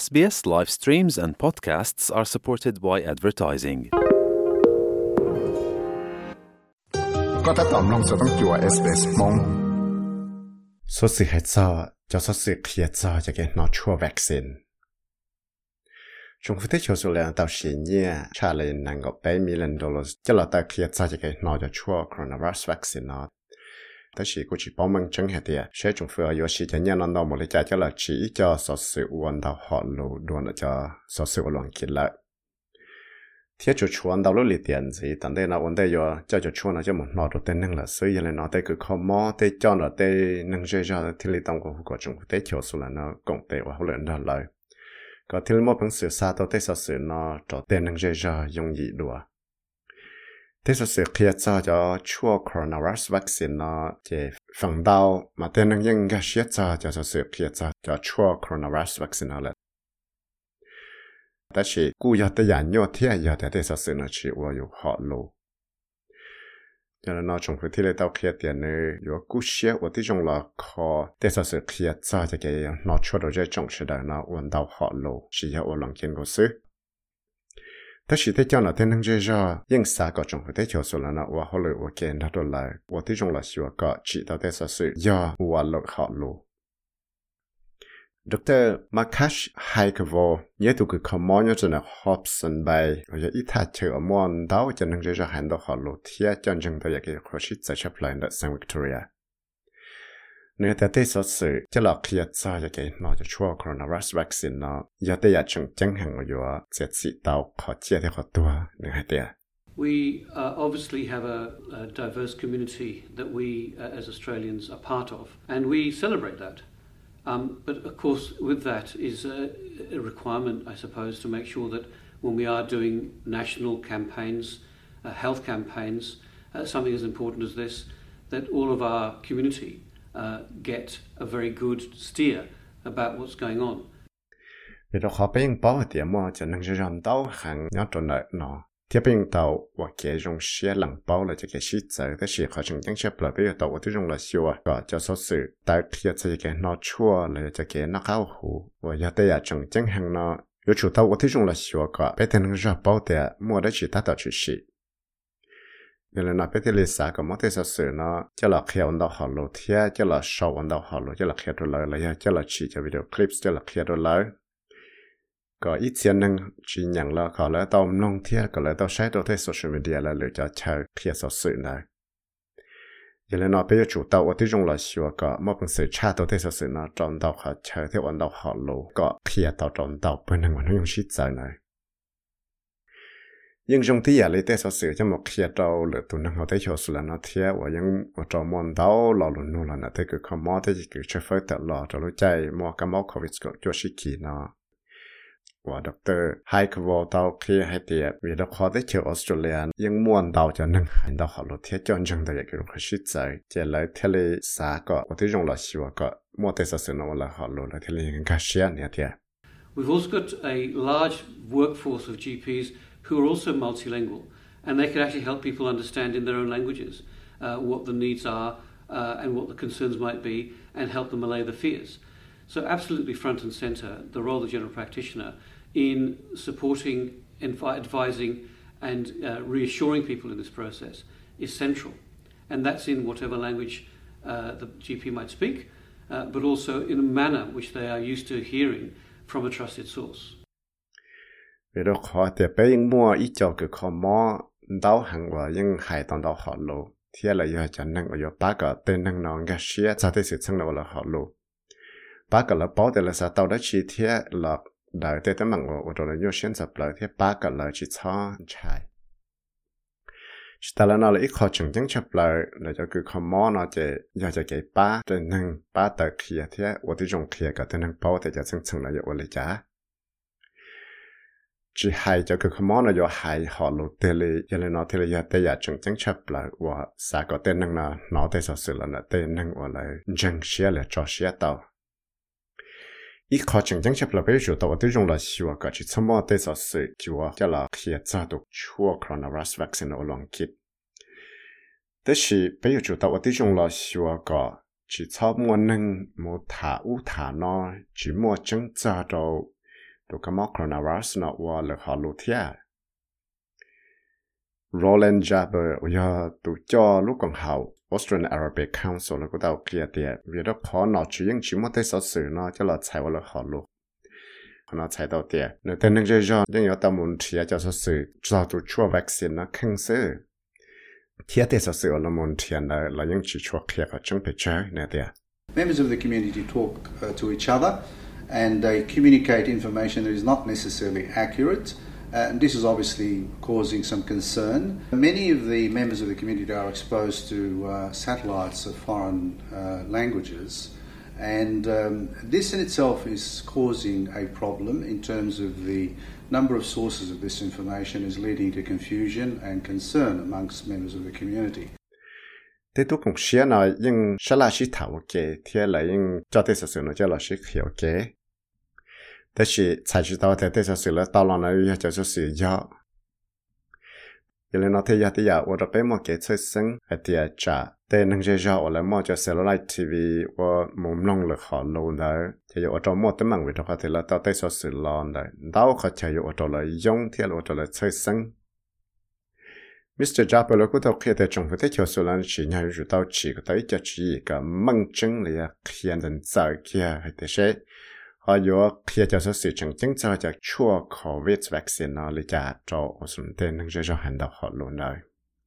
SBS live streams and podcasts are supported by advertising. ก็ถ้าตอบลงสต้องจัว SBS มงสุดสิเหตุซาจะสุดสิเขียดซาจะเกิดนอชัววัคซีนชงฟุตเชียวสุเลียนตาวสีเนี่ยชาเลนนังก็ไปมิลันดอลลาร์จะหลอตาเขียดซาจะเกิดนอจะชัวโคโรนาไวรัสวัคซีนนอ ta chỉ có chỉ bảo mình chẳng hạn thì sẽ chúng phải có chỉ cho nhà nó đâu một cái cha cho là chỉ cho sở sự quan đạo họ lù đoàn cho sở sự loạn kia lại thế cho chuẩn đạo lúc lì tiền gì, tận đây là vấn đề do cho chủ chuẩn là cho một nọ đầu tiên năng là suy dụng là nó tới cứ khó mò, tới cho nó tới năng chơi cho thì lì tông của của chúng tới chiều số là nó cộng tế và hậu luyện đó lời có thiếu một phần sự sao tới tới sở sự nó cho tên năng chơi cho dùng gì đùa. thế sự sự khi cho cho chua coronavirus vaccine nó chế phần đau mà tên năng nhân cái siết cho cho sự sự khi cho cho chua coronavirus vaccine nó là ta chỉ cú giờ tới giờ nhiều thế giờ thế thế sự sự nó chỉ vô dụng họ lù cho nên nó trong cái thế này tao khi tiền nữa nếu cú siết và tí trong là khó thế sự sự khi cho cho cái nó chua đồ chơi trong sự đó nó vẫn đau họ lù chỉ giờ ở lòng kiến cố sự ta chỉ thấy cho nó thế năng chơi ra nhưng xa có trong hồi thế cho số là nó và họ lựa và kiện đã đổ lại và thế trong là sửa có chỉ tạo thế sở sự do và lựa họ lù Dr. Makash Haikavo nhớ tụ cứ không mong nhớ chân Hobson Bay và giờ ít thật chữ ở môn đau chân năng chơi ra hẳn đó họ lù thiết chân chân tới giờ cái khó sĩ giải chấp lại ở San Victoria. Nếu ta thấy sự sự cho là khi cho cái nó cho chua coronavirus vaccine nó giờ đây là chân chân hàng ở giữa sẽ chỉ tàu khó chia theo họ tua nếu hay thế. We uh, obviously have a, a diverse community that we uh, as Australians are part of, and we celebrate that. Um, but of course, with that is a, a, requirement, I suppose, to make sure that when we are doing national campaigns, uh, health campaigns, uh, something as important as this, that all of our community uh, Uh, get a very good steer about what's going on. Vì đó khó bên bảo tiệm mà chỉ cho nên rằng đâu hàng nhớ trộn lại nó. Tiếp bên tàu và kế dùng xe lặng bảo là cho cái sĩ tử đó là khó chừng chẳng chấp là bây giờ tàu à. và tôi à, dùng là siêu à. Có cho số sự tại khi cho cái nó chua là cho cái nó khao hủ. Và giờ đây là chúng chẳng hàng nó. Yêu chủ tàu và tôi dùng là siêu có bây giờ bảo ra mua đã chỉ ta tạo chỉ sĩ nên là nó bây giờ lịch sử một nó, cho là khi ông đạo họ lộ cho là sau ông đạo họ lộ cho là khi đồ lời là cho là chỉ cho video clips, cho là khi đồ lời có ít tiền năng chỉ nhận là họ lại tao nông thiệt có lại tao sai tao thế social media là lựa chọn chờ khi số sự này. Nên là nó bây giờ chủ tàu ở tí trong là xưa có một phần sự cha tao thấy số nó trong tàu họ chờ theo ấn họ có khi tao trong tàu bên nó dùng này. những ยังจงที่อย่าเลยแต่สสือจะหมาเขียเราหรือตัวนเขาได้ชอสุลนาเทียว่ายังว่าจะมอนดาหล่อหลุนนู่นนะแต่ก็ขมอที่จะเกิดเชฟเฟอร์แตลอดจะรู้ใจมอกับมอกโควิดก็จะวชิกีเนาะว่าด็อกเตอรไฮคาวเดาเคลียให้เตียวีดคอได้เชียวออสเตรเลียยังม่วนดาวจะนั่งหันดาเขารนเทียจนจังแต่อยากรู้ชิดใจเจริญเทเลสาก็ว่าที่จงหล่ชีวก็มัวแต่สสือนั้นวลเขารถแล้วเทเลยังกันเชียเนี่ยเทีย We've also got a large workforce of GPs who are also multilingual, and they can actually help people understand in their own languages uh, what the needs are uh, and what the concerns might be, and help them allay the fears. So, absolutely front and centre, the role of the general practitioner in supporting, and advising, and uh, reassuring people in this process is central. And that's in whatever language uh, the GP might speak, uh, but also in a manner which they are used to hearing from a trusted source. Vì đó khó thì bé những mua ít cho cái khó mò đau hàng và những hại tận đau họ lô thì là do chân năng và do ba cái tên năng nó nghe xía cho tới sự chân nào là họ lô ba cái là bảo để là sao tao đã chỉ thế là đời tết tết mặn của tôi là nhiều xuyên tập lời thế ba cái lời chỉ cho chạy ta là nó là ít khó chừng chẳng chấp lời là cho cứ không mò nó chỉ giờ cho cái ba trên năng ba tờ kia thế tôi thì dùng kia cái tên năng bao thì cho chân chân là yo lấy giá chỉ hay cho cái không mò nó yo hay họ lụt tê lì cho nên nó tê lì giờ tê giờ chừng chẳng chấp là và sa có tên năng là nó tê sao sự là nó tên năng và là chân xia là cho xia tao ít khó chừng chẳng chấp là bây giờ tao tôi dùng là xíu à, cái chỉ chăm mò tới sao sự chúa à, cho là khi à ra được chúa coronavirus vaccine ở lòng kít. Thế thì bây giờ tao tôi dùng là xia cả chỉ chăm mò nâng một thả u thả nó, chỉ mua chứng ra đâu tụ cái coronavirus nó qua lực họ lụt Roland Jabber ya tu cho lúc còn Australian Arabic Council là của tàu kia tiệt vì đó khó nó chỉ những chỉ một cái sở sử cho là chạy vào là họ lụt nó chạy đầu tiệt nếu tên năng cho nhưng có tàu muốn cho sở sử cho tụ chua vaccine nó khăng sử thiết tế sở sử muốn chia là là những chỉ chua kia ở trong bề chơi nè tiệt Members of the community talk uh, to each other. And they communicate information that is not necessarily accurate. And this is obviously causing some concern. Many of the members of the community are exposed to uh, satellites of foreign uh, languages, and um, this in itself is causing a problem in terms of the number of sources of this information is leading to confusion and concern amongst members of the community. thế tôi cũng xia nó nhưng sẽ là sĩ thảo kế thế là nhưng cho thế sự nó cho là sĩ hiểu kế thế thì才知道thế thế sự là tao là nó要叫做是要有人nói thế ya thế ya 我这边么给出生还得trả thế năng chơi cho 我来么就 satellite TV 我冇弄了好 lâu nữa thì 我找么都忙为的话，thế là tao thế sự lo nữa tao có chơi 我找了用，thế là 我找了出生。 Mr. Japper lo kuto kia te chong fute kyo su lan chi nya yu tao chi chỉ ta tới chi ka mang cheng le ya kia den tsa kia hai te she. Ha yo kia kyo su si cheng cheng tsa ja chua COVID vaccine na le ja cho o sun te nang je jo han da ho lo na.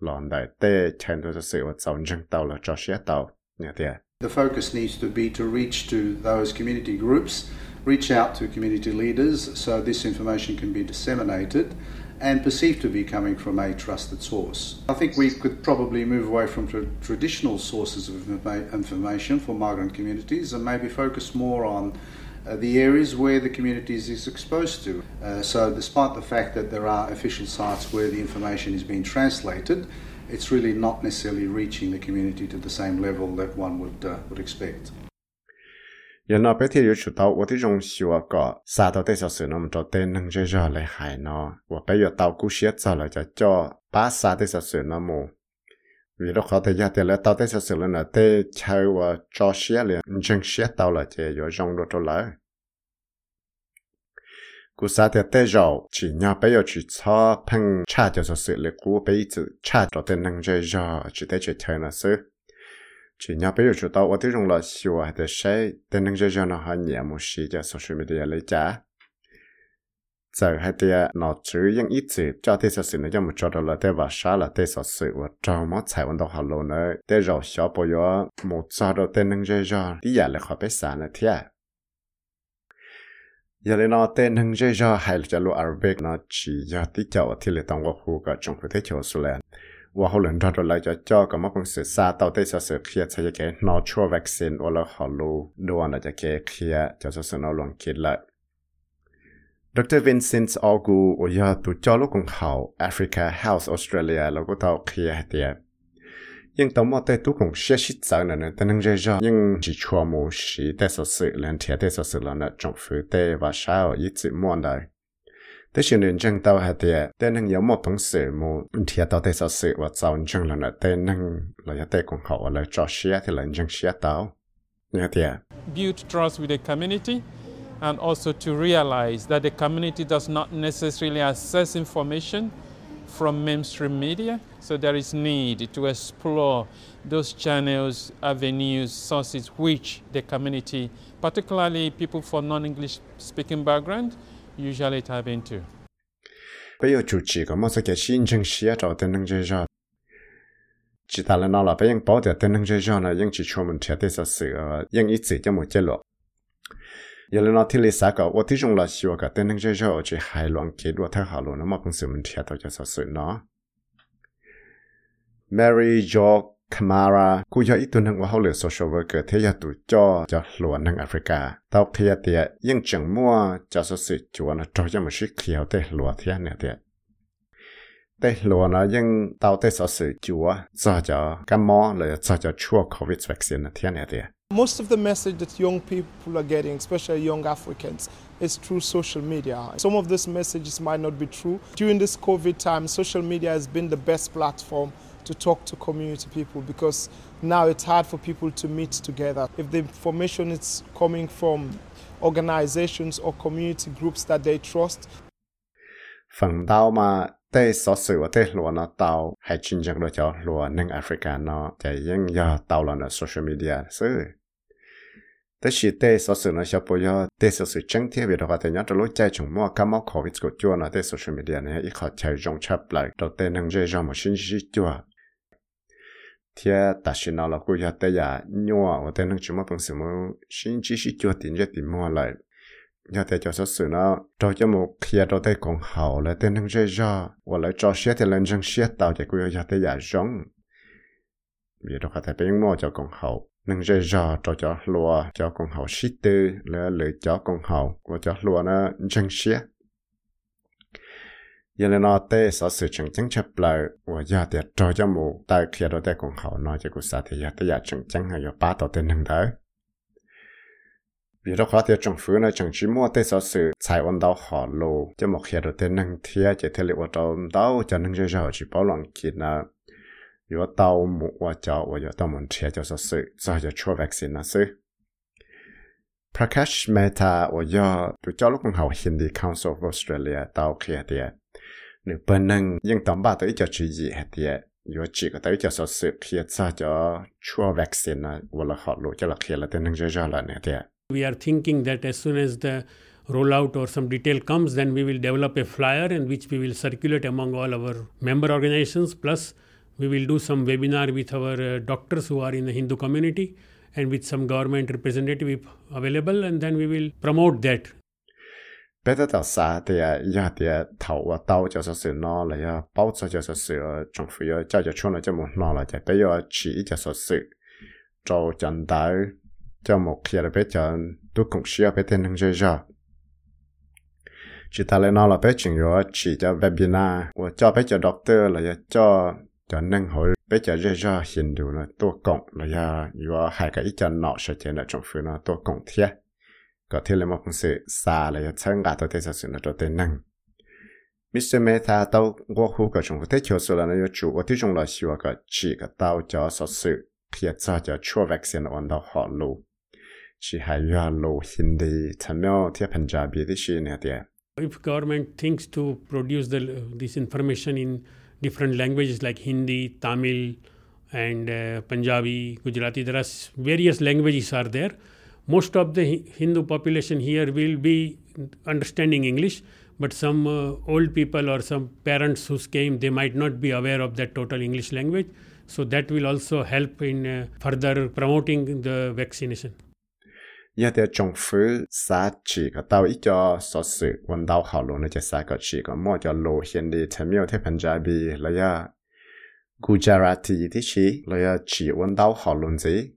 Lon dai te chen to su si wa tsao cheng tao la cho xia tao. Nya te. The focus needs to be to reach to those community groups, reach out to community leaders so this information can be disseminated and perceived to be coming from a trusted source. I think we could probably move away from tra- traditional sources of informa- information for migrant communities and maybe focus more on uh, the areas where the communities is exposed to. Uh, so, despite the fact that there are official sites where the information is being translated, it's really not necessarily reaching the community to the same level that one would uh, would expect. ยนอไปที่อยู่ชุดเตาว่าที่จงชัวก็ซาตัวเตสเสือนมจอเต้นนังเจจอเลยหายนอว่าไปอยู่เตากูเชียจอเลยจะจอป้าซาเตสเสือนมูวิโรขอเตยาเตแล้วเตาเตสเสือนเตใช้ว่าจอเชียเลยจังเชียเตาเลยเจอยู่จงรถเลยกูซาเตเตจอจีนยาไปอยู่จีชอพังชาจะเสือเลยกูไปจีชาจอเต้นนังเจจอจีเตเฉยๆนะซื้อ chỉ nhà bây giờ chúng ta ở đây dùng là siêu hay là sai tên năng chơi nó hay nhiều một sĩ cho social media lấy trả giờ hay thì nó chỉ những ít chữ cho thế sự nó cho một chỗ đó là thế và sao là thế sự sự và cho mà chạy vận động hà lô nữa thế rồi sao bây giờ một chỗ đó tên năng chơi cho đi giờ là khó biết sao nữa thế giờ lên nó tên năng chơi cho hay là cho lúa Arabic nó chỉ giờ tí chậu thì là tông của khu cả trong khu thế ว่าเขาหลังจากเราจะจ่อกับมันสื่อซาเต่าได้จะสื่อเคลียร์ใช้จะแก่นอชัววัคซีนว่าเราหาลูดวนเราจะแก่เคลียร์จะสื่อนอลงคิดละดรวินเซนต์ออกูอุยาตุจ่อลูกของเขาแอฟริกาเฮาส์ออสเตรเลียเราก็เต่าเคลียร์เตียยังต่อมาแต่ตุกของเชื่อชิดสาวนั่นแต่นั่งเจจอยังจีชัวมูชีแต่สื่อเลียนเทียแต่สื่อเราเนี่ยจงฟื้นแต่ว่าเช้ายิ่งมั่วได้ 的是事呃ยัง一直就没结落有人那听里啥个我最终了希望个tên năng chơi cho chỉ hài lòng kết quả thay hảo luôn nó mà cũng sự mình贴到就是事 usually tap into. Bây chủ trì có một số cái xin chứng xe cho tên nâng dây dọa. Chỉ ta là nó là bây giờ bảo tiểu tên nâng dây dọa là nhưng chỉ cho mình trẻ tế sở sự nhưng ít chỉ cho một chế lộ. Giờ là nó thì lý xã cầu, ổ tí dùng là xìa cả tên nâng dây dọa chỉ hài loạn kế đua theo hạ lộ nó mà cũng sử mình trẻ tạo cho sở sự nó. Mary George Kamara cú giờ ít tuần hàng hậu lửa social worker thế giờ tụi cho cho luận hàng Africa tao thế giờ tiệt nhưng chẳng mua cho số sự chúa nó cho cho một sự kiểu thế luận thế này tiệt thế luận nó nhưng tao thế số sự chúa cho cho cái mỏ là cho cho chua covid vaccine thế này tiệt Most of the message that young people are getting, especially young Africans, is through social media. Some of these messages might not be true. During this COVID time, social media has been the best platform to talk to community people because now it's hard for people to meet together. If the information is coming from organizations or community groups that they trust. phần đau mà tê số sự và tê lùa nó tàu hay chính chẳng đôi cho lùa nâng Africa nó chạy dân do tàu là nó social media sư. Tê chỉ tê số sự nó sẽ bố giờ tê số sự chân thiết về đó tê nhớ cho lúc chạy chúng mua cam máu covid của chua nó tê social media này, ít khó chạy trong chấp lại đầu tê nâng dây ra một sinh sĩ thế ta xin nó là cô giờ tê ya nhua và tê nâng chúng mà bằng sự muốn xin chỉ xin cho tiền cho tiền mua lại nhớ thế cho số sự nó cho cho một kia cho tới còn hậu là tên thằng chơi ra và lại cho xe thì lên chân xe tàu thì cô giờ tới giả giống vì đó có thể bên mua cho còn hậu nâng chơi ra cho cho lúa cho còn hậu xít tư là lựa cho còn hậu và cho lúa nó chân xe giờ là nó tê sở sự chân chân chấp lại và giờ thì cho cho một tại kia đó tới còn hậu nó cho cũng sao thì giờ tới giả chân chân hay giờ ba tàu tên thằng đấy vì đó khó thì trong phủ này chẳng chỉ mua tới sở sự tài ổn đau họ lô cho một khi đầu tiên năng thiệt chỉ thể liệu trong đau cho năng dễ dàng chỉ bảo lòng kỹ na vì đau một và cho và đau một thiệt cho sở sự cho cho chua vaccine na sự Prakash Mehta và do tụi cho lúc học Hindi Council of Australia tao kia thì nếu We are thinking that as soon as the rollout or some detail comes, then we will develop a flyer in which we will circulate among all our member organizations. Plus, we will do some webinar with our uh, doctors who are in the Hindu community and with some government representative available, and then we will promote that. Bây giờ tao thì thì thầu và nó là cho bây giờ chỉ cho một là bé chỉ ta lại là chuyện rồi chỉ cho webinar và cho bé cho doctor là cho cho nâng hồi, bé cho chơi ra hiện đủ là tôi cộng là ya hai cái ý cho nọ sẽ trên là trong phía là tôi cộng thiệt có thể là một sự xa là ya chân gà tôi thấy sự nó cho tên nâng Mr. Meta tao qua khu cái trong cái chiều số là nó chủ chúng là xíu cái chỉ cái tao cho sự sự khi cho cho chua vaccine on đó họ luôn chỉ hay là lô Hindi Tamil, nhau theo Punjabi thì chỉ nè tiệt If government thinks to produce the, this information in different languages like Hindi, Tamil, and uh, Punjabi, Gujarati, there are various languages are there. Most of the Hindu population here will be understanding English, but some uh, old people or some parents who came, they might not be aware of that total English language. So that will also help in uh, further promoting the vaccination. giờ thì trong phủ xã chỉ có tao ít cho sở sự quân đào hảo luôn cho xã có chỉ có mua cho lô hiện đi thêm nhiều thêm Punjabi là ya Gujarati thì chỉ là ya chỉ quân đào hảo luôn gì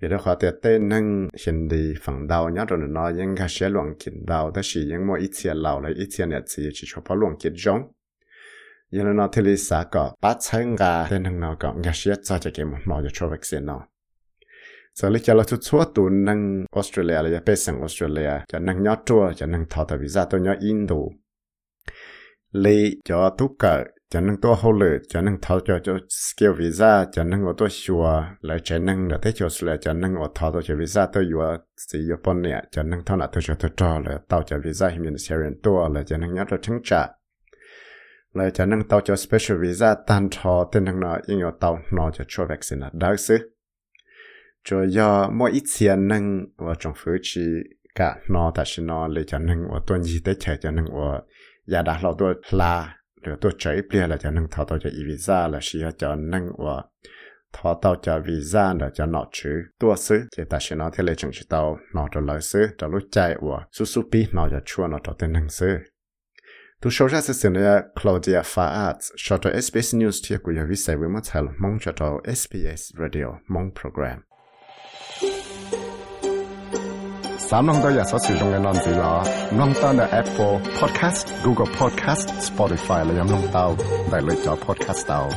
vì đó họ tế năng hiện đi phần đầu nhớ rồi nó những cái sẽ luận kiến đầu đó chỉ những mua ít tiền lâu là ít tiền nhật chỉ chỉ cho bao luận kiến giống giờ nó thì lý xã có bắt chân gà tên năng nào có cái sẽ cho cho cái một nó cho cho vaccine nó so li chala tu chua tu nang australia là ya sang australia cha nang nya tua cha nang tha ta visa to nya indo. Le cho tu ka cho nên tôi ho le cho nên tháo cho cho skill visa cho nên tôi to shua la cha nang da te cho sửa cho nên tôi tháo cho visa, tôi vừa sử dụng pon nè cho nên tha là tôi cho tôi cho là tao cho visa humanitarian to là cho nên nhớ to chứng trả lại cho nên tao cho special visa, tan cho tên thằng nào yên ở tao nó cho cho vaccine đó chứ cho do mỗi ít tiền nâng và trong phố chỉ cả nó ta sẽ nó lấy cho nên tôi tuần gì tới chạy cho nên tôi nhà đã lo tôi là rồi tôi chạy bia là cho nâng thọ tao cho visa là xí cho nâng và thọ tao cho visa là cho nọ chứ. Tua xứ, chỉ ta sẽ nói thế là trong chỉ tao. Nọ cho lời xứ, cho lúc chạy và su su pi nọ cho chua, nọ cho tên nâng xứ. Tu sâu ra sự này Claudia Faat cho cho SBS News thì cũng có visa với một thằng mong cho cho SBS Radio, mong program. 三弄到日所使用嘅案子啦，弄到嘅 Apple Podcast、Google Podcast、Spotify 你有弄到，嚟嚟咗 Podcast 到。